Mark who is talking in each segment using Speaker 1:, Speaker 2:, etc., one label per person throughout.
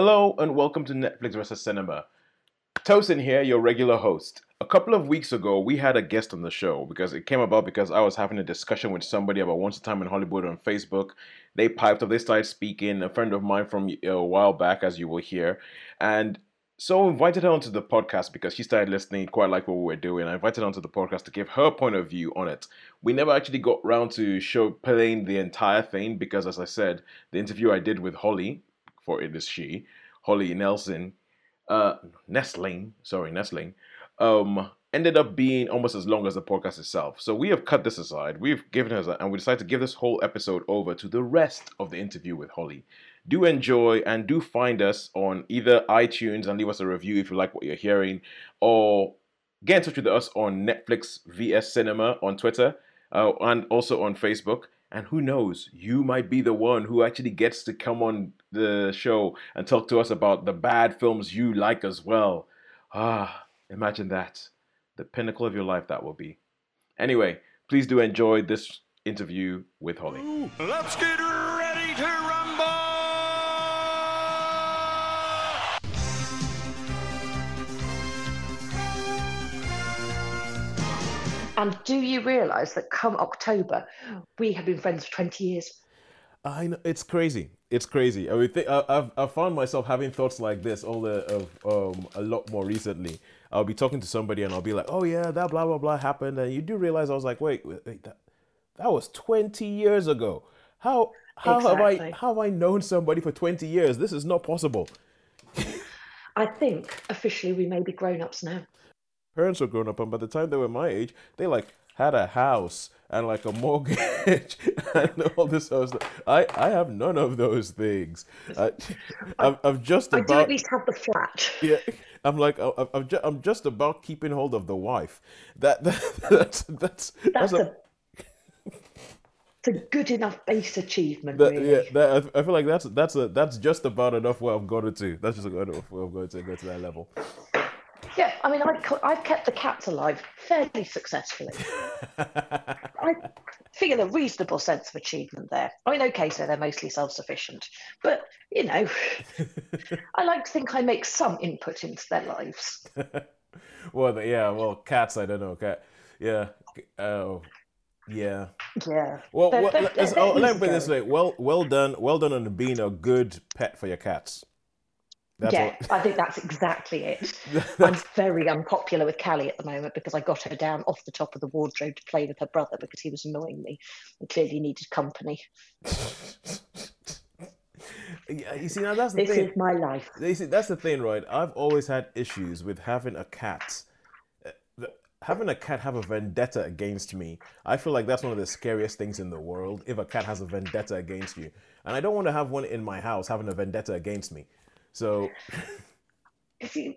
Speaker 1: Hello and welcome to Netflix vs. Cinema. Tosin here, your regular host. A couple of weeks ago, we had a guest on the show because it came about because I was having a discussion with somebody about Once a Time in Hollywood on Facebook. They piped up, they started speaking. A friend of mine from uh, a while back, as you will hear, and so I invited her onto the podcast because she started listening, quite like what we were doing. I invited her onto the podcast to give her point of view on it. We never actually got round to show playing the entire thing because, as I said, the interview I did with Holly, for it is she, Holly Nelson, uh, Nestling, sorry, Nestling, um, ended up being almost as long as the podcast itself. So we have cut this aside. We've given her, and we decided to give this whole episode over to the rest of the interview with Holly do enjoy and do find us on either iTunes and leave us a review if you like what you're hearing, or get in touch with us on Netflix VS Cinema on Twitter uh, and also on Facebook. And who knows, you might be the one who actually gets to come on the show and talk to us about the bad films you like as well. Ah, imagine that. The pinnacle of your life that will be. Anyway, please do enjoy this interview with Holly.
Speaker 2: Let's get ready to
Speaker 3: And do you realise that come October, we have been friends for 20 years?
Speaker 1: I know it's crazy. It's crazy. I mean, th- I, I've I found myself having thoughts like this all the of um a lot more recently. I'll be talking to somebody and I'll be like, "Oh yeah, that blah blah blah happened," and you do realize I was like, "Wait, wait, wait that that was twenty years ago. How how have I how have I known somebody for twenty years? This is not possible."
Speaker 3: I think officially we may be grown ups now.
Speaker 1: Parents were grown up, and by the time they were my age, they like had a house and like a mortgage and all this other stuff. I I have none of those things. I, I'm, I'm just
Speaker 3: I do at least have the flat.
Speaker 1: yeah. I'm like I- I'm just, I'm just about keeping hold of the wife. That, that that's that's
Speaker 3: That's
Speaker 1: a,
Speaker 3: a, it's a good enough base achievement,
Speaker 1: that,
Speaker 3: really.
Speaker 1: yeah. That I I feel like that's that's a that's just about enough where I've got it to. That's just enough where I've got to go to that level.
Speaker 3: Yeah, I mean, I've, I've kept the cats alive fairly successfully. I feel a reasonable sense of achievement there. I mean, okay, so they're mostly self sufficient, but, you know, I like to think I make some input into their lives.
Speaker 1: well, yeah. Well, cats. I don't know. Cat. Yeah. Oh. yeah.
Speaker 3: Yeah.
Speaker 1: Well,
Speaker 3: They're-
Speaker 1: well
Speaker 3: they're- they're
Speaker 1: oh, let me put it this way. Well, well done, well done on being a good pet for your cats. That's
Speaker 3: yeah,
Speaker 1: all.
Speaker 3: I think that's exactly it. I'm very unpopular with Callie at the moment because I got her down off the top of the wardrobe to play with her brother because he was annoying me and clearly needed company.
Speaker 1: Yeah, you see, now that's the
Speaker 3: This
Speaker 1: thing.
Speaker 3: is my life.
Speaker 1: You see, that's the thing, right? I've always had issues with having a cat. Uh, Having a cat have a vendetta against me, I feel like that's one of the scariest things in the world. If a cat has a vendetta against you, and I don't want to have one in my house having a vendetta against me. So,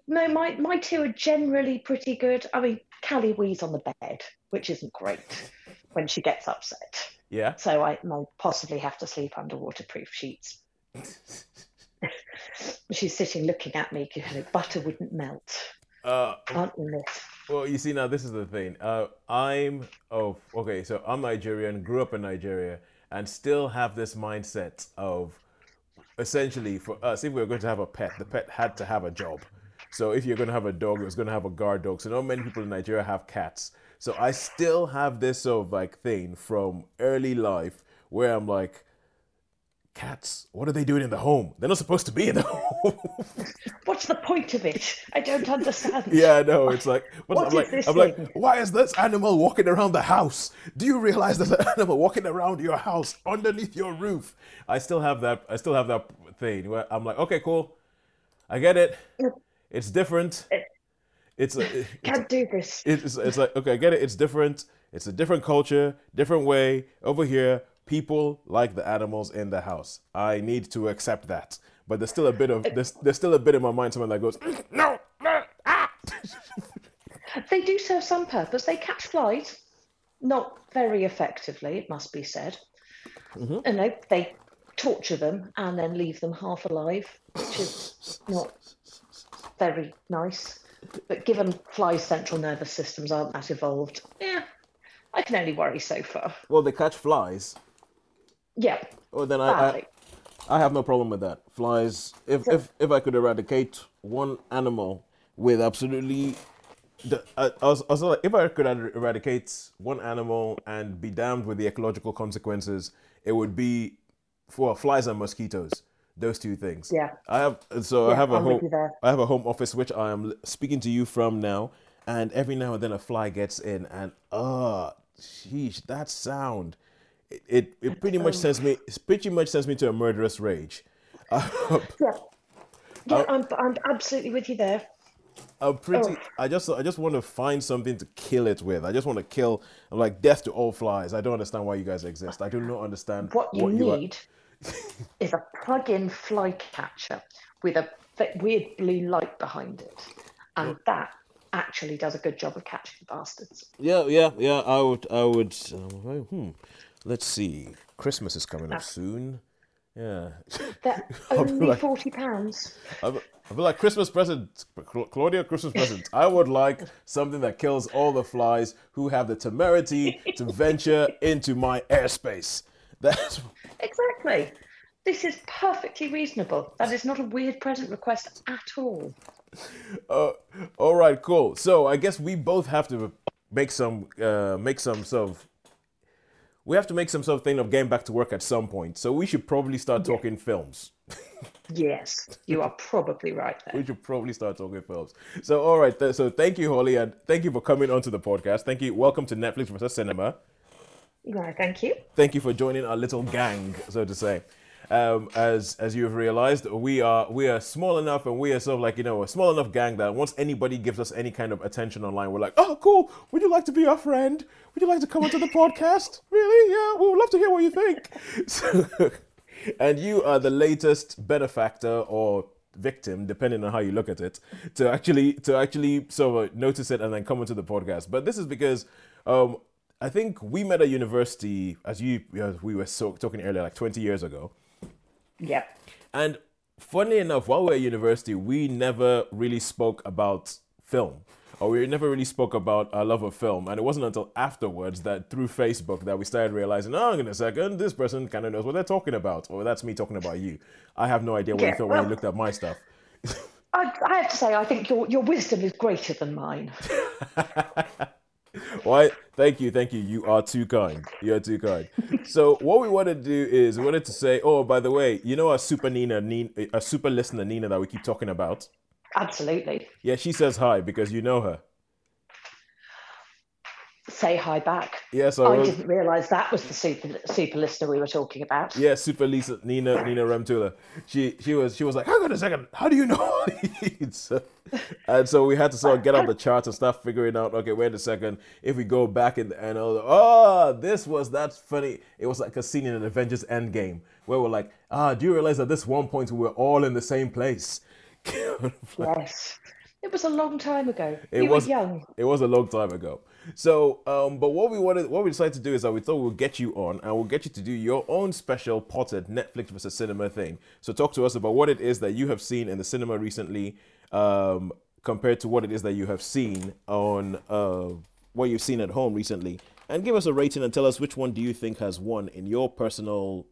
Speaker 3: No, my, my two are generally pretty good. I mean, Callie wheezes on the bed, which isn't great when she gets upset.
Speaker 1: yeah,
Speaker 3: So I might possibly have to sleep under waterproof sheets. She's sitting looking at me, you know, butter wouldn't melt.
Speaker 1: uh,
Speaker 3: Aren't you, miss?
Speaker 1: Well, you see, now this is the thing. Uh, I'm oh, okay. So I'm Nigerian, grew up in Nigeria, and still have this mindset of essentially for us, if we were going to have a pet, the pet had to have a job. So if you're going to have a dog, it was going to have a guard dog. So not many people in Nigeria have cats. So I still have this sort of like thing from early life where I'm like, cats, what are they doing in the home? They're not supposed to be in the home.
Speaker 3: What's the point of it? I don't understand.
Speaker 1: Yeah, I know. It's like,
Speaker 3: What
Speaker 1: I'm like, I'm like, why is this animal walking around the house? Do you realize there's an animal walking around your house underneath your roof? I still have that. I still have that thing where I'm like, okay, cool, I get it. It's different. Eh. It's a, it's,
Speaker 3: Can't do this.
Speaker 1: it's it's like okay, I get it. It's different. It's a different culture, different way. Over here, people like the animals in the house. I need to accept that. But there's still a bit of there's there's still a bit in my mind someone that goes no, no ah.
Speaker 3: They do serve some purpose. They catch flies, not very effectively, it must be said.
Speaker 1: Mm-hmm.
Speaker 3: And they, they torture them and then leave them half alive, which is not very nice. But given flies' central nervous systems aren't that evolved, yeah, I can only worry so far.
Speaker 1: Well, they catch flies.
Speaker 3: Yeah,
Speaker 1: Well, then I, I. I have no problem with that. Flies. If if if I could eradicate one animal with absolutely, the, I, I was, I was like, if I could er- eradicate one animal and be damned with the ecological consequences, it would be for flies and mosquitoes. Those two things.
Speaker 3: Yeah.
Speaker 1: I have so I have a
Speaker 3: I'm
Speaker 1: home. I have a home office which I am speaking to you from now, and every now and then a fly gets in, and ah, sheesh, that sound. It, it, it pretty much sends me it pretty much sends me to a murderous rage.
Speaker 3: Yeah. Yeah, I'm, I'm absolutely with you there.
Speaker 1: I'm pretty.
Speaker 3: Oh.
Speaker 1: I just I just want to find something to kill it with. I just want to kill. I'm like death to all flies. I don't understand why you guys exist. I do not understand
Speaker 3: What you
Speaker 1: are-
Speaker 3: need is a plug-in fly catcher with a weird blue light behind it, and that actually does a good job of catching the bastards.
Speaker 1: Yeah, yeah, yeah. I would, I would. Um, hmm. Let's see. Christmas is coming up soon. Yeah. Be
Speaker 3: only
Speaker 1: like-
Speaker 3: forty pounds.
Speaker 1: I feel feel like Christmas present, Claudia. Christmas present. I would like something that kills all the flies who have the temerity to venture into my airspace. That's
Speaker 3: Exactly. This is perfectly reasonable. That is not a weird present request at all.
Speaker 1: uh, all right. Cool. So I guess we both have to make some, uh, make some sort of. We have to make some sort of thing of getting back to work at some point. So we should probably start talking films.
Speaker 3: Yes, you are probably right there.
Speaker 1: we should probably start talking films. So, all right. Th- so, thank you, Holly, and thank you for coming onto the podcast. Thank you. Welcome to Netflix versus Cinema.
Speaker 3: No, thank you.
Speaker 1: Thank you for joining our little gang, so to say. Um, as as you have realized, we are we are small enough, and we are sort of like you know a small enough gang that once anybody gives us any kind of attention online, we're like, oh, cool. Would you like to be our friend? Would you like to come onto the podcast? Really? Yeah, we would love to hear what you think. So, and you are the latest benefactor or victim, depending on how you look at it, to actually to actually sort of notice it and then come into the podcast. But this is because um, I think we met at university, as you as we were so, talking earlier, like twenty years ago.
Speaker 3: Yeah.
Speaker 1: And funnily enough, while we were at university, we never really spoke about film. Or we never really spoke about our love of film. And it wasn't until afterwards that through Facebook that we started realizing, oh, in a second, this person kind of knows what they're talking about. Or that's me talking about you. I have no idea what you
Speaker 3: Yeah,
Speaker 1: thought when you looked at my stuff.
Speaker 3: I, I have to say, I think your, your wisdom is greater than mine.
Speaker 1: Why? Thank you, thank you. You are too kind. You are too kind. so what we wanted to do is we wanted to say, oh, by the way, you know our super Nina, Nina, a super listener Nina that we keep talking about.
Speaker 3: Absolutely.
Speaker 1: Yeah, she says hi because you know her.
Speaker 3: Say hi back.
Speaker 1: Yeah, so
Speaker 3: I didn't realise that was the super super listener we were talking about.
Speaker 1: yeah, super Lisa Nina Nina Remtula. She she was she was like, hang on a second, how do you know? So- and so we had to sort of get on the charts and start figuring out. Okay, wait a second. If we go back in the and oh, this was that's funny. It was like a scene in an Avengers Endgame where we're like, ah, do you realize at this one point we were all in the same place?
Speaker 3: Yes. It was a long time ago.
Speaker 1: It
Speaker 3: you
Speaker 1: was
Speaker 3: young.
Speaker 1: It was a long time ago. So, um, but what we wanted, what we decided to do is that we thought we'll get you on and we'll get you to do your own special potted Netflix versus cinema thing. So, talk to us about what it is that you have seen in the cinema recently, um, compared to what it is that you have seen on uh, what you've seen at home recently, and give us a rating and tell us which one do you think has won in your personal,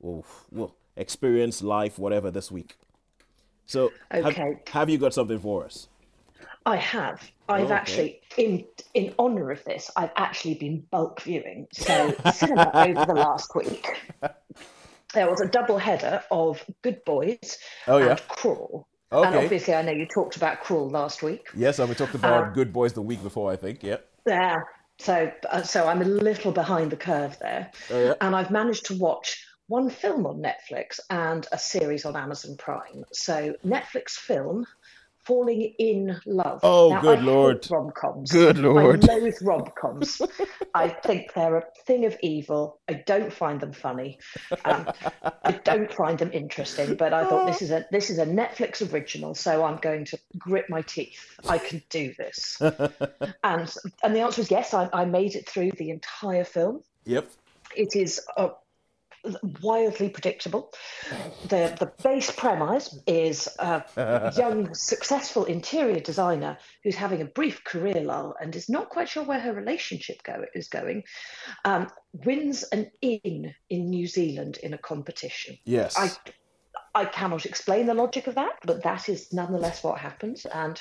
Speaker 1: well, well experience, life, whatever this week. So, have- have you got something for us?
Speaker 3: I have. I've
Speaker 1: okay.
Speaker 3: actually, in in honour of this, I've actually been bulk viewing. So cinema over the last week. There was a double header of Good Boys
Speaker 1: Oh yeah.
Speaker 3: and Crawl. And obviously, I know you talked about Crawl last week.
Speaker 1: Yes, and we talked about
Speaker 3: Uh,
Speaker 1: Good Boys the week before, I think. Yeah.
Speaker 3: Yeah. So, uh, so I'm a little behind the curve there,
Speaker 1: Oh, yeah.
Speaker 3: and I've managed to watch one film on Netflix and a series on Amazon Prime. So, Netflix film, Falling Inn Love.
Speaker 1: Oh, good lord.
Speaker 3: Rom coms.
Speaker 1: Good lord.
Speaker 3: I loathe rom coms. I think they're a thing of evil. I don't find them funny. Um, I don't find them interesting. But I thought this is a this is a Netflix original, so I'm going to grit my teeth. I can do this. and and the answer is yes. I, I made it through the entire film.
Speaker 1: Yep.
Speaker 3: It is uh, wildly predictable. The the base premise is a young, successful interior designer who's having a brief career lull and is not quite sure where her relationship go, is going. Um, wins an inn in New Zealand in a competition.
Speaker 1: Yes.
Speaker 3: I I cannot explain the logic of that, but that is nonetheless what happens. And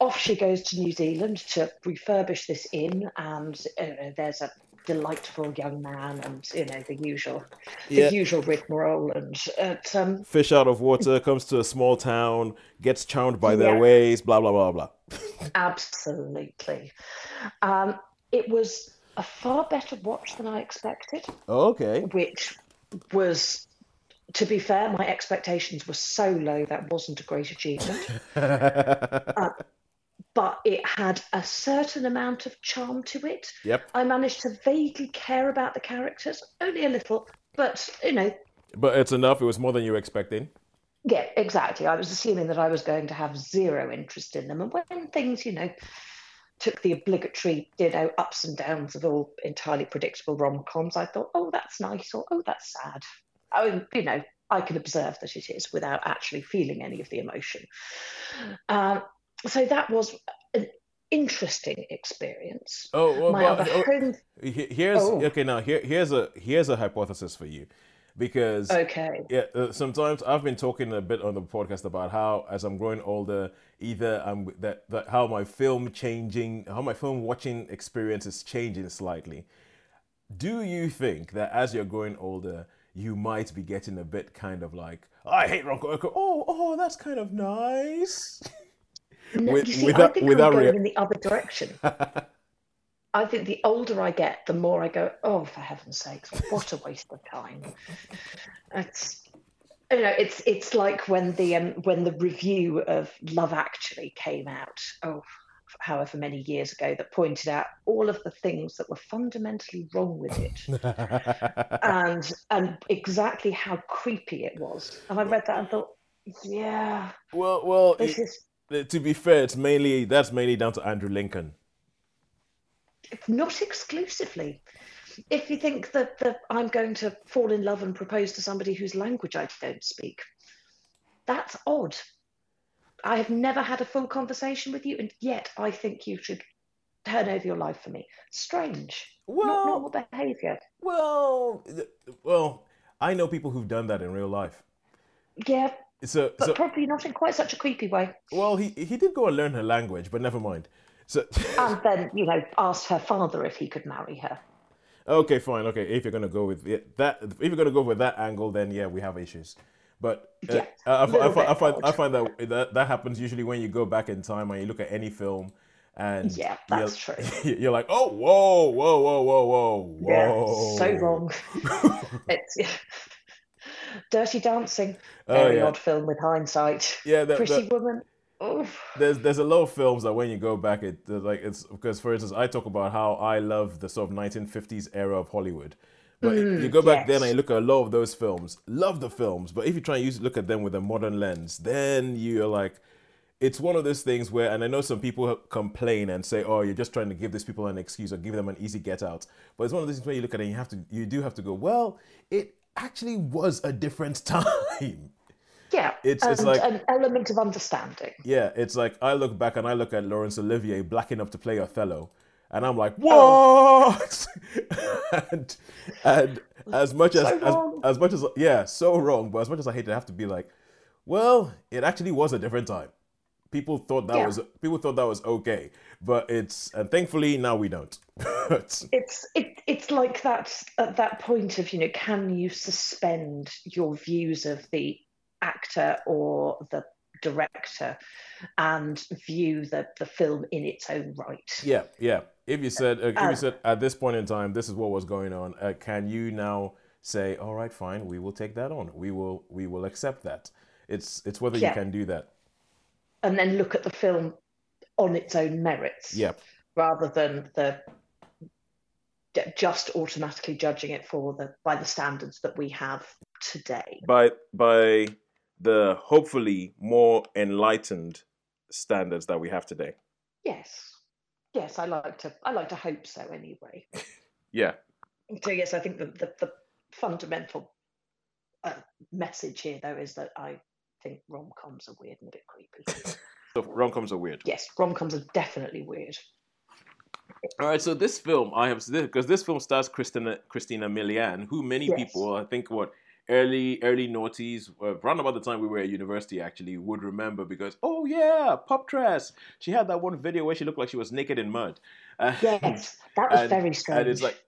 Speaker 3: off she goes to New Zealand to refurbish this inn, and uh, there's a delightful young man, and you know the usual,
Speaker 1: Yeah.
Speaker 3: the usual rigmarole, and uh, um,
Speaker 1: Fish out of water comes to a small town, gets charmed by their
Speaker 3: Yeah.
Speaker 1: ways, blah blah blah blah.
Speaker 3: absolutely, um, it was a far better watch than I expected.
Speaker 1: Okay.
Speaker 3: which was to be fair my expectations were so low that wasn't a great achievement but it had a certain amount of charm to it
Speaker 1: Yep.
Speaker 3: i managed to vaguely care about the characters only a little but you know
Speaker 1: But it's enough. It was more than you were expecting.
Speaker 3: yeah exactly i was assuming that i was going to have zero interest in them and when things you know took the obligatory you know ups and downs of all entirely predictable rom-coms i thought oh that's nice or oh that's sad i mean you know i can observe that it is without actually feeling any of the emotion um, so that was an interesting experience
Speaker 1: Oh, well,
Speaker 3: my
Speaker 1: well,
Speaker 3: other
Speaker 1: oh,
Speaker 3: home
Speaker 1: here's
Speaker 3: Oh.
Speaker 1: okay. Now here, here's a here's a hypothesis for you, because
Speaker 3: okay
Speaker 1: Yeah, uh, sometimes I've been talking a bit on the podcast about how, as I'm growing older, either I'm that, that how my film changing, how my film watching experience is changing slightly. Do you think that as you're growing older, you might be getting a bit kind of like, I hate Ronco. Oh, oh, that's kind of nice.
Speaker 3: No,
Speaker 1: With-
Speaker 3: you see,
Speaker 1: without-
Speaker 3: I think
Speaker 1: without
Speaker 3: I'm going in the other direction. I think the older I get, the more I go, oh, for heaven's sakes, what a waste of time. It's you know, it's it's like when the um, when the review of Love Actually came out, oh, however many years ago, that pointed out all of the things that were fundamentally wrong with it, and and exactly how creepy it was. And I read that and thought, yeah,
Speaker 1: well, well,
Speaker 3: this
Speaker 1: it-
Speaker 3: is
Speaker 1: to be fair, it's mainly that's mainly down to Andrew Lincoln.
Speaker 3: not exclusively. If you think that, that I'm going to fall in love and propose to somebody whose language I don't speak, that's odd. I have never had a full conversation with you, and yet I think you should turn over your life for me. Strange.
Speaker 1: Well,
Speaker 3: not normal behaviour.
Speaker 1: Well, well, I know people who've done that in real life.
Speaker 3: Yeah,
Speaker 1: So,
Speaker 3: but
Speaker 1: so
Speaker 3: probably not in quite such a creepy way.
Speaker 1: well, he he did go and learn her language, but never mind. So,
Speaker 3: And then, you know, asked her father if he could marry her.
Speaker 1: okay, fine, okay. If you're gonna go with it, that, if you're gonna go with that angle, then yeah, we have issues. But uh,
Speaker 3: Yeah,
Speaker 1: I, I, I, find- I find I find that, that that happens usually when you go back in time and you look at any film, and
Speaker 3: Yeah,
Speaker 1: you're-
Speaker 3: that's true.
Speaker 1: You're like, oh, whoa, whoa, whoa, whoa, whoa,
Speaker 3: Yeah,
Speaker 1: whoa.
Speaker 3: so wrong. it's Dirty Dancing,
Speaker 1: Oh,
Speaker 3: very
Speaker 1: yeah.
Speaker 3: odd film with hindsight.
Speaker 1: Yeah, that-
Speaker 3: Pretty
Speaker 1: that-
Speaker 3: Woman. Oof.
Speaker 1: there's there's a lot of films that when you go back it like it's because for instance I talk about how I love the sort of 1950s era of Hollywood. But you go back then
Speaker 3: Mm,
Speaker 1: and you look at a lot of those films, love the films, but if you try and use look at them with a modern lens, then you're like it's one of those things where and I know some people complain and say, "Oh, you're just trying to give these people an excuse or give them an easy get out." But it's one of those things where you look at it and you have to you do have to go, "Well, it actually was a different time."
Speaker 3: Yeah,
Speaker 1: It's- it's like-
Speaker 3: an element of understanding.
Speaker 1: Yeah, it's like I look back and I look at Laurence Olivier black enough to play Othello, and I'm like,
Speaker 3: Oh.
Speaker 1: what? and and as much as,
Speaker 3: So
Speaker 1: as as much as yeah, so wrong. But as much as I hate to have to be like, well, it actually was a different time. People thought that
Speaker 3: Yeah.
Speaker 1: was people thought that was okay, but it's and thankfully now we don't.
Speaker 3: It's it, it's like that at that point of you know can you suspend your views of the actor or the director and view the the film in its own right.
Speaker 1: Yeah, yeah. If you said, uh, if
Speaker 3: Uh,
Speaker 1: you said at this point in time, this is what was going on, uh, can you now say, all right, fine, we will take that on. We will, we will accept that. It's, it's whether
Speaker 3: Yeah.
Speaker 1: you can do that.
Speaker 3: and then look at the film on its own merits
Speaker 1: Yeah,
Speaker 3: rather than the just automatically judging it for the by the standards that we have today.
Speaker 1: by by the hopefully more enlightened standards that we have today.
Speaker 3: Yes. Yes, I like to I like to hope so anyway.
Speaker 1: Yeah,
Speaker 3: So yes, I think the, the, the fundamental uh, message here, though, is that I think rom coms are weird and a bit creepy.
Speaker 1: So rom coms are weird.
Speaker 3: yes, rom coms are definitely weird.
Speaker 1: All right, so this film I have because this film stars Christina Christina Milian, who many
Speaker 3: Yes.
Speaker 1: people I think what early early noughties uh, around about the time we were at university actually would remember because oh yeah, pop dress. She had that one video where she looked like she was naked in mud. Uh,
Speaker 3: Yes, that was
Speaker 1: and-
Speaker 3: very strange.
Speaker 1: and it's like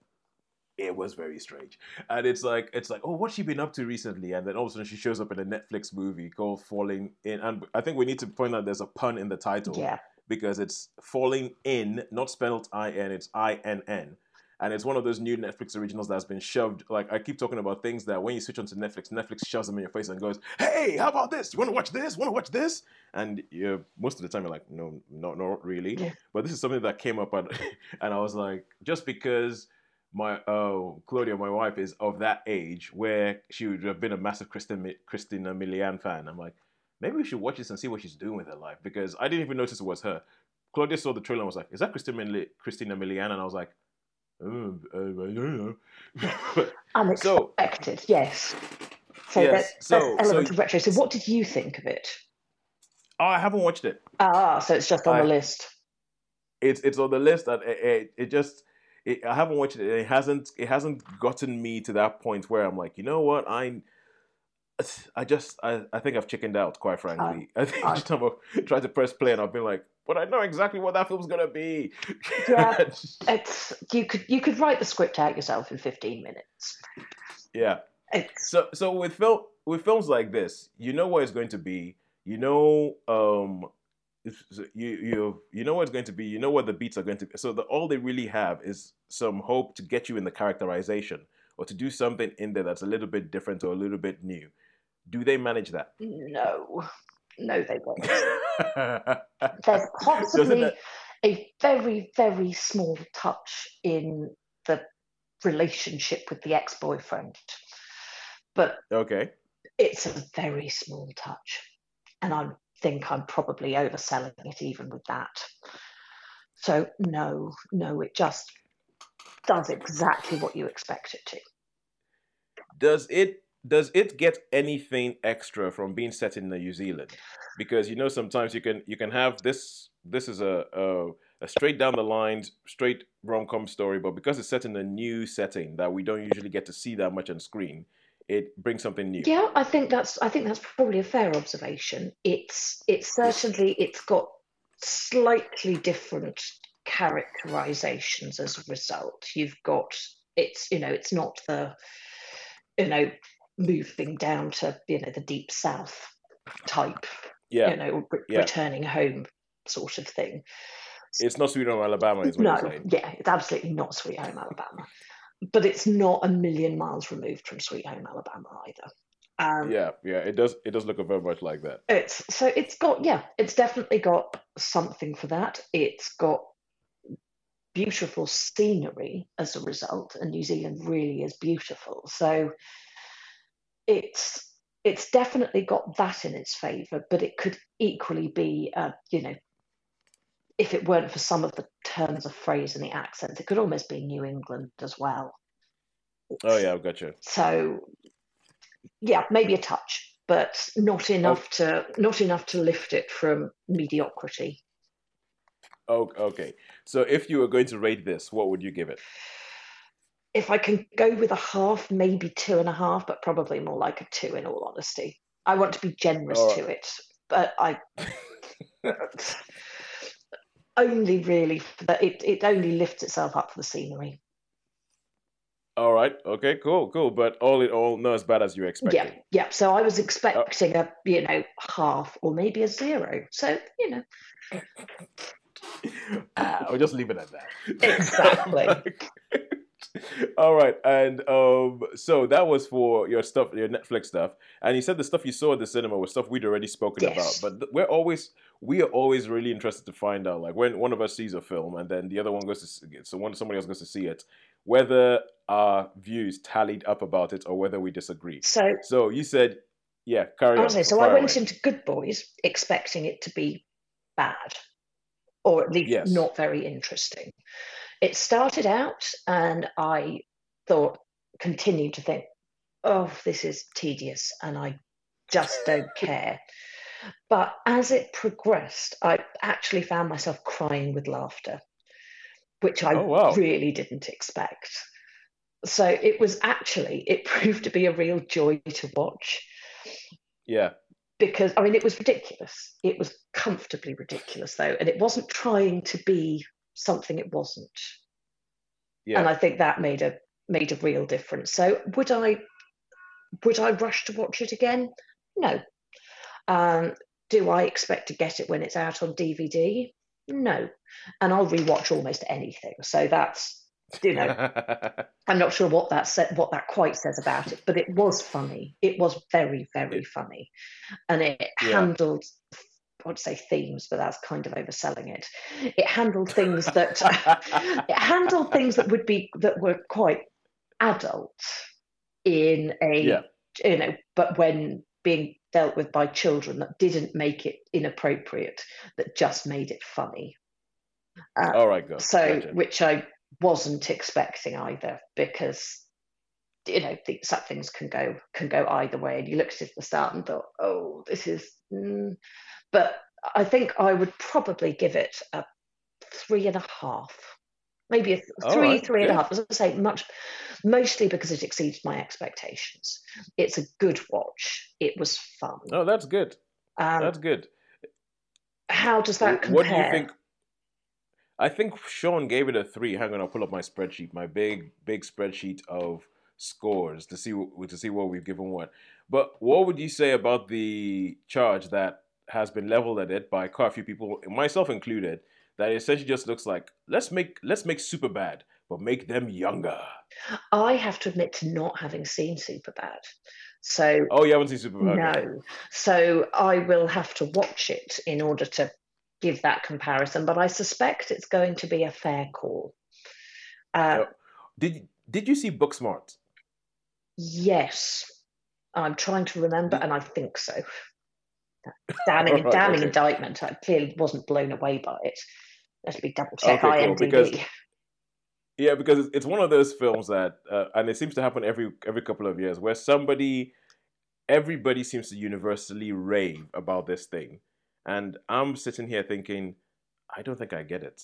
Speaker 1: it was very strange. And it's like it's like oh what's she been up to recently? And then all of a sudden she shows up in a netflix movie called falling in and i think we need to point out there's a pun in the title
Speaker 3: yeah,
Speaker 1: because it's falling in not spelled i-n it's i-n-n and it's one of those new netflix originals that's been shoved. Like i keep talking about things that when you switch onto netflix netflix shoves them in your face and goes hey how about this? You want to watch this? Want to watch this? And you most of the time you're like no not not really.
Speaker 3: Yeah.
Speaker 1: but this is something that came up and, and i was like just because my uh, Claudia, my wife, is of that age where she would have been a massive Christina, Christina Milian fan. I'm like, maybe we should watch this and see what she's doing with her life because I didn't even notice it was her. Claudia saw the trailer and was like, "Is that Christina, Mili- Christina Milian?" And I was like, oh, I don't know. But- So-
Speaker 3: unexpected. yes. So
Speaker 1: Yes,
Speaker 3: that,
Speaker 1: so-
Speaker 3: element
Speaker 1: so-
Speaker 3: of retro. So, what did you think of it?
Speaker 1: oh, I haven't watched it.
Speaker 3: Ah, so it's just on
Speaker 1: I-
Speaker 3: the list.
Speaker 1: It's it's on the list, and it, it, it just it, I haven't watched it. It hasn't it hasn't gotten me to that point where I'm like, you know what, I. I just I, I think I've chickened out quite frankly. I think
Speaker 3: I-
Speaker 1: each time I've tried to press play and I've been like, but I know exactly what that film's gonna be.
Speaker 3: Yeah. It's you could you could write the script out yourself in fifteen minutes.
Speaker 1: yeah.
Speaker 3: It's
Speaker 1: So so with film with films like this, you know what it's going to be. You know um you you you know what's going to be. You know what the beats are going to be. So the, all they really have is some hope to get you in the characterization or to do something in there that's a little bit different or a little bit new. Do they manage that?
Speaker 3: no, no, they won't. There's possibly
Speaker 1: that-
Speaker 3: a very, very small touch in the relationship with the ex boyfriend, but
Speaker 1: okay.
Speaker 3: it's a very small touch. And I think I'm probably overselling it even with that. So, no, no, it just does exactly what you expect it to.
Speaker 1: does it does it get anything extra from being set in New Zealand? Because you know sometimes you can you can have this this is a a, a straight down the line straight rom com story, but because it's set in a new setting that we don't usually get to see that much on screen, it brings something new.
Speaker 3: Yeah, I think that's I think that's probably a fair observation. It's it's certainly it's got slightly different characterizations as a result. You've got it's you know it's not the you know moving down to you know the deep south type
Speaker 1: Yeah,
Speaker 3: you know re-
Speaker 1: yeah.
Speaker 3: returning home sort of thing.
Speaker 1: it's not Sweet Home Alabama, is what
Speaker 3: No, yeah, it's absolutely not Sweet Home Alabama, but it's not a million miles removed from Sweet Home Alabama either. Um,
Speaker 1: Yeah, yeah, it does. It does look very much like that.
Speaker 3: It's so it's got yeah, it's definitely got something for that. It's got beautiful scenery as a result, and New Zealand really is beautiful. So it's it's definitely got that in its favour, but it could equally be, uh, you know, if it weren't for some of the turns of phrase and the accents, it could almost be New England as well.
Speaker 1: Oh yeah, I've got you.
Speaker 3: So, yeah, maybe a touch, but not enough to not enough to lift it from mediocrity.
Speaker 1: Oh, okay. So if you were going to rate this, what would you give it?
Speaker 3: If I can go with a half, maybe two and a half, but probably more like a two in all honesty. I want to be generous
Speaker 1: All
Speaker 3: to it, but I only really for that it, it only lifts itself up for the scenery.
Speaker 1: All right. Okay. Cool. Cool. But all in all, not as bad as you expected.
Speaker 3: Yeah, yeah. So I was expecting a you know half or maybe a zero. So you know
Speaker 1: ah, I'll just leave it at that.
Speaker 3: Exactly.
Speaker 1: All right, and um, so that was for your stuff, your Netflix stuff, and you said the stuff you saw at the cinema was stuff we'd already spoken
Speaker 3: Yes.
Speaker 1: about. But we're always, we are always really interested to find out, like when one of us sees a film and then the other one goes to, see it, so one somebody else goes to see it, whether our views tallied up about it or whether we disagree.
Speaker 3: so
Speaker 1: So you said, yeah, carry on.
Speaker 3: Honestly, so I went
Speaker 1: away.
Speaker 3: into Good Boys expecting it to be bad, or at least
Speaker 1: Yes.
Speaker 3: not very interesting. It started out, and I thought, continued to think oh, this is tedious and I just don't care. But as it progressed, I actually found myself crying with laughter, which I
Speaker 1: Oh, wow.
Speaker 3: really didn't expect. So it was actually, it proved to be a real joy to watch
Speaker 1: Yeah.
Speaker 3: because, I mean, it was ridiculous. It was comfortably ridiculous, though, and it wasn't trying to be something it wasn't.
Speaker 1: Yeah.
Speaker 3: And I think that made a made a real difference. So would I would I rush to watch it again? No. Um, do I expect to get it when it's out on DVD? No. And I'll rewatch almost anything. So that's you know, I'm not sure what that said, what that quite says about it, but it was funny. It was very, very funny, and it
Speaker 1: Yeah.
Speaker 3: handled. I would say themes, but that's kind of overselling it. It handled things that it handled things that would be that were quite adult in a
Speaker 1: Yeah.
Speaker 3: you know, but when being dealt with by children that didn't make it inappropriate, that just made it funny. Uh,
Speaker 1: All right, go.
Speaker 3: so
Speaker 1: Gotcha.
Speaker 3: which I wasn't expecting either because you know that things can go can go either way and you looked at it at the start and thought oh this is mm. But I think I would probably give it a three and a half maybe a th- three
Speaker 1: right,
Speaker 3: three and a half as I say much mostly because it exceeds my expectations it's a good watch it was fun
Speaker 1: Oh, that's good.
Speaker 3: um,
Speaker 1: That's good.
Speaker 3: how does that compare
Speaker 1: What do you think? I think Sean gave it a three. Hang on, I'll pull up my spreadsheet, my big, big spreadsheet of scores to see to see what we've given what. But what would you say about the charge that has been leveled at it by quite a few people, myself included, that essentially just looks like let's make let's make Superbad, but make them younger.
Speaker 3: I have to admit to not having seen Superbad so
Speaker 1: Oh, you haven't seen Superbad?
Speaker 3: No. So I will have to watch it in order to give that comparison, but I suspect it's going to be a fair call. Uh,
Speaker 1: Did Did you see Booksmart?
Speaker 3: yes, I'm trying to remember, and I think so. Damning,
Speaker 1: Alright,
Speaker 3: damning
Speaker 1: okay.
Speaker 3: indictment. I clearly wasn't blown away by it. Let's be double check
Speaker 1: Okay, cool,
Speaker 3: IMDb.
Speaker 1: because- Yeah, because it's- one of those films that, uh, and it seems to happen every every couple of years, where somebody, everybody seems to universally rave about this thing, and I'm sitting here thinking, I don't think I get it.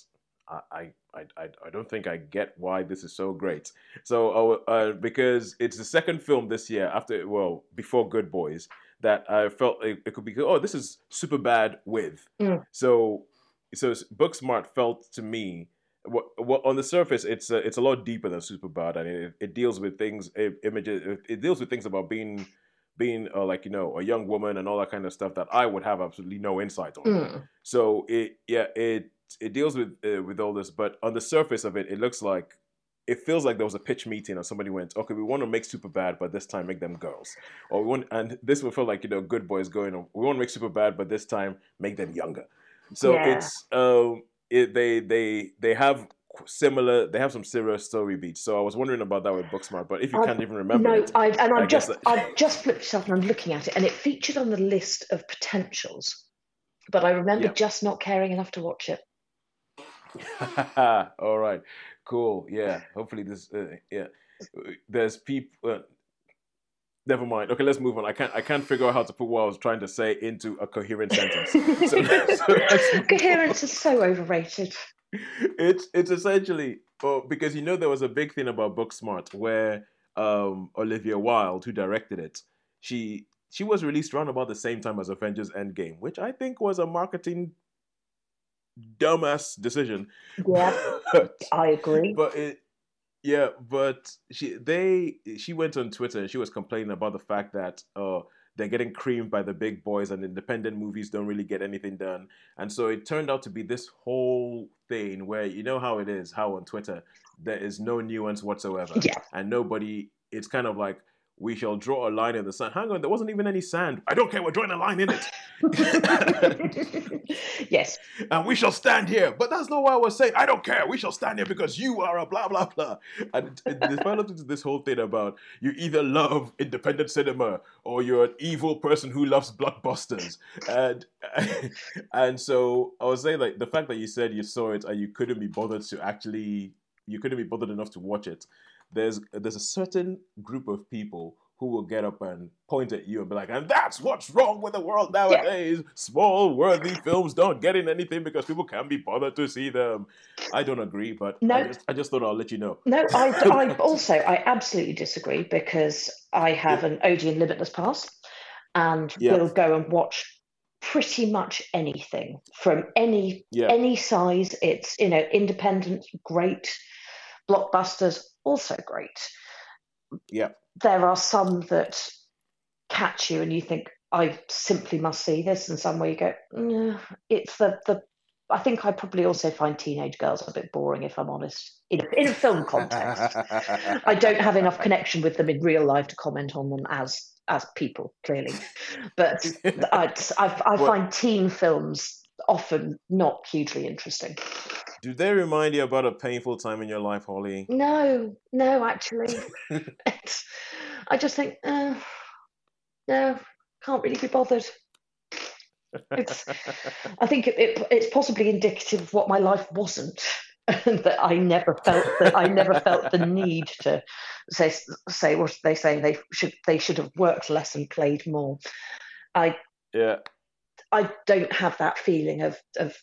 Speaker 1: I I I, I- I don't think I get why this is so great. So, uh, uh, because it's the second film this year after, well, before Good Boys, that I felt it, it could be, oh, this is Superbad with.
Speaker 3: Mm.
Speaker 1: So, so Booksmart felt to me what, what on the surface it's a, it's a lot deeper than Superbad, and it, it deals with things, i- images, it, it deals with things about being being uh, like you know a young woman and all that kind of stuff that I would have absolutely no insight on.
Speaker 3: Mm.
Speaker 1: So it yeah it it deals with uh, with all this, but on the surface of it, it looks like it feels like there was a pitch meeting and somebody went, okay, we want to make Superbad, but this time make them girls, or we want and this would feel like you know good boys going, we want to make Superbad, but this time make them younger. So
Speaker 3: Yeah.
Speaker 1: it's um it, they they they have similar they have some serious story beats. So I was wondering about that with Booksmart, but if you
Speaker 3: I've-
Speaker 1: can't even remember
Speaker 3: No,
Speaker 1: it,
Speaker 3: I, and
Speaker 1: I
Speaker 3: I'm
Speaker 1: guess
Speaker 3: just
Speaker 1: that-
Speaker 3: I've just flipped it up and I'm looking at it, and it featured on the list of potentials, but I remember
Speaker 1: Yeah.
Speaker 3: just not caring enough to watch it.
Speaker 1: All right, cool. Yeah, hopefully this. Uh, yeah, there's people. Uh, never mind. Okay, let's move on. I can't. I can't figure out how to put what I was trying to say into a coherent sentence. So, so
Speaker 3: Coherence is so overrated.
Speaker 1: it's it's essentially oh, because you know there was a big thing about Booksmart where um, Olivia Wilde, who directed it, she she was released around about the same time as Avengers Endgame, which I think was a marketing dumbass decision.
Speaker 3: Yeah, I agree.
Speaker 1: but it yeah but she they she went on twitter and she was complaining about the fact that uh they're getting creamed by the big boys and independent movies don't really get anything done and so it turned out to be this whole thing where you know how it is how on twitter there is no nuance whatsoever
Speaker 3: Yeah.
Speaker 1: and nobody it's kind of like we shall draw a line in the sand hang on there wasn't even any sand i don't care we're drawing a line in it
Speaker 3: yes,
Speaker 1: and we shall stand here. But that's not what I was saying. I don't care. We shall stand here because you are a blah blah blah. And it, developed into this whole thing about you either love independent cinema or you're an evil person who loves blockbusters. And and so I was saying like the fact that you said you saw it and you couldn't be bothered to actually you couldn't be bothered enough to watch it. There's there's a certain group of people who will get up and point at you and be like, and that's what's wrong with the world nowadays. Small, worthy films don't get in anything because people can't be bothered to see them. I don't agree, but
Speaker 3: No.
Speaker 1: I, just, I just thought I'll let you know.
Speaker 3: No, I, I also I absolutely disagree because I have an Odeon Limitless Pass, and
Speaker 1: Yeah.
Speaker 3: will go and watch pretty much anything from any
Speaker 1: Yeah.
Speaker 3: any size. It's you know independent, great, blockbusters also great.
Speaker 1: Yeah.
Speaker 3: There are some that catch you and you think I simply must see this, and some where you go, it's the the. I think I probably also find teenage girls a bit boring, if I'm honest, in a, in a film context. I don't have enough connection with them in real life to comment on them as as people, clearly. But I, I, I find teen films often not hugely interesting.
Speaker 1: Do they remind you about a painful time in your life, Holly?
Speaker 3: No, no, actually, I just think, uh, no, can't really be bothered. It's, I think it, it, it's possibly indicative of what my life wasn't. that I never felt that I never felt the need to say say what they say they should they should have worked less and played more. I
Speaker 1: Yeah.
Speaker 3: I don't have that feeling of of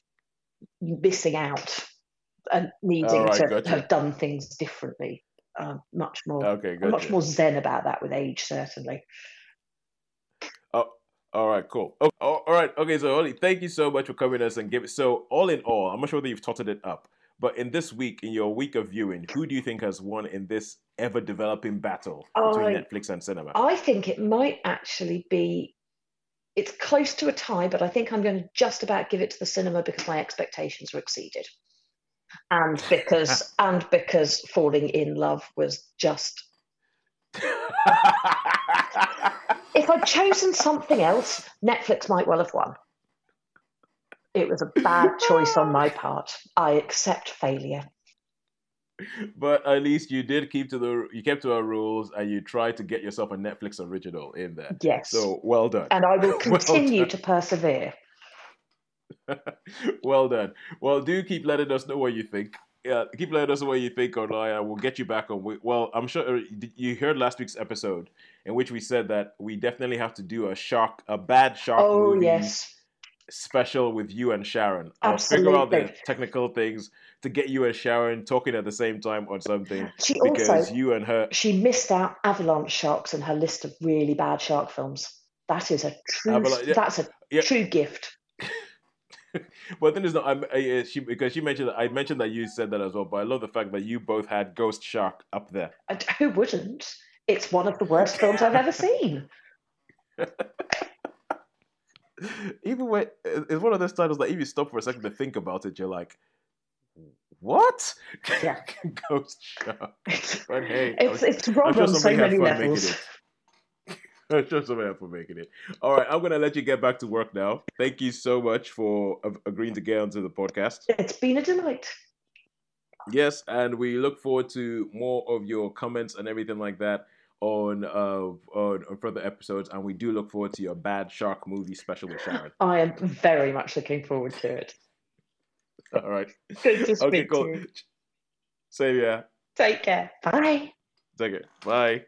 Speaker 3: missing out and needing
Speaker 1: Alright,
Speaker 3: to
Speaker 1: gotcha.
Speaker 3: have done things differently. Um, much more,
Speaker 1: Okay,
Speaker 3: I'm much more zen about that with age, certainly.
Speaker 1: All right, cool. Oh, oh, all right, okay. So, Holly, thank you so much for coming to us and giving. So, all in all, I'm not sure that you've totted it up, but in this week, in your week of viewing, who do you think has won in this ever developing battle between
Speaker 3: I-
Speaker 1: Netflix and cinema?
Speaker 3: I think it might actually be. It's close to a tie, but I think I'm going to just about give it to the cinema because my expectations were exceeded, and because and because falling inn love was just. If I'd chosen something else, Netflix might well have won. It was a bad choice on my part. I accept failure.
Speaker 1: but at least you did keep to the you kept to our rules and you tried to get yourself a Netflix original in there.
Speaker 3: Yes.
Speaker 1: So well done.
Speaker 3: and I will continue
Speaker 1: done.
Speaker 3: to persevere.
Speaker 1: well done. Well, do keep letting us know what you think. Yeah, keep letting us know what you think online. I will get you back on. we- Well, I'm sure uh, you heard last week's episode in which we said that we definitely have to do a shock, a bad shark
Speaker 3: Oh,
Speaker 1: movie
Speaker 3: yes.
Speaker 1: Special with you and Sharon. I'll figure out the technical things to get you and Sharon talking at the same time on something
Speaker 3: She
Speaker 1: because
Speaker 3: also
Speaker 1: you and her.
Speaker 3: she missed out avalanche sharks and her list of really bad shark films. That is a true.
Speaker 1: Avalanche- yeah,
Speaker 3: that's a
Speaker 1: yeah.
Speaker 3: true gift.
Speaker 1: But then it's not. I'm, I, uh, she because she mentioned. I mentioned that you said that as well. But I love the fact that you both had Ghost Shark up there.
Speaker 3: And who wouldn't? It's one of the worst films I've ever seen.
Speaker 1: even when it's one of those titles that if you stop for a second to think about it, you're like, "What?"
Speaker 3: Yeah.
Speaker 1: Ghost Shark. But hey,
Speaker 3: It's
Speaker 1: I'm,
Speaker 3: it's wrong
Speaker 1: sure
Speaker 3: on so many levels.
Speaker 1: I'm sure somebody fun making it. All right, I'm gonna let you get back to work now. Thank you so much for agreeing to get onto the podcast.
Speaker 3: It's been a delight.
Speaker 1: Yes, and we look forward to more of your comments and everything like that on uh on, on further episodes. And we do look forward to your bad shark movie special with Sharon.
Speaker 3: I am very much looking forward to it.
Speaker 1: All right.
Speaker 3: Good to speak
Speaker 1: Okay, cool.
Speaker 3: to you.
Speaker 1: Same yeah.
Speaker 3: Take care. Bye.
Speaker 1: Take it. Bye.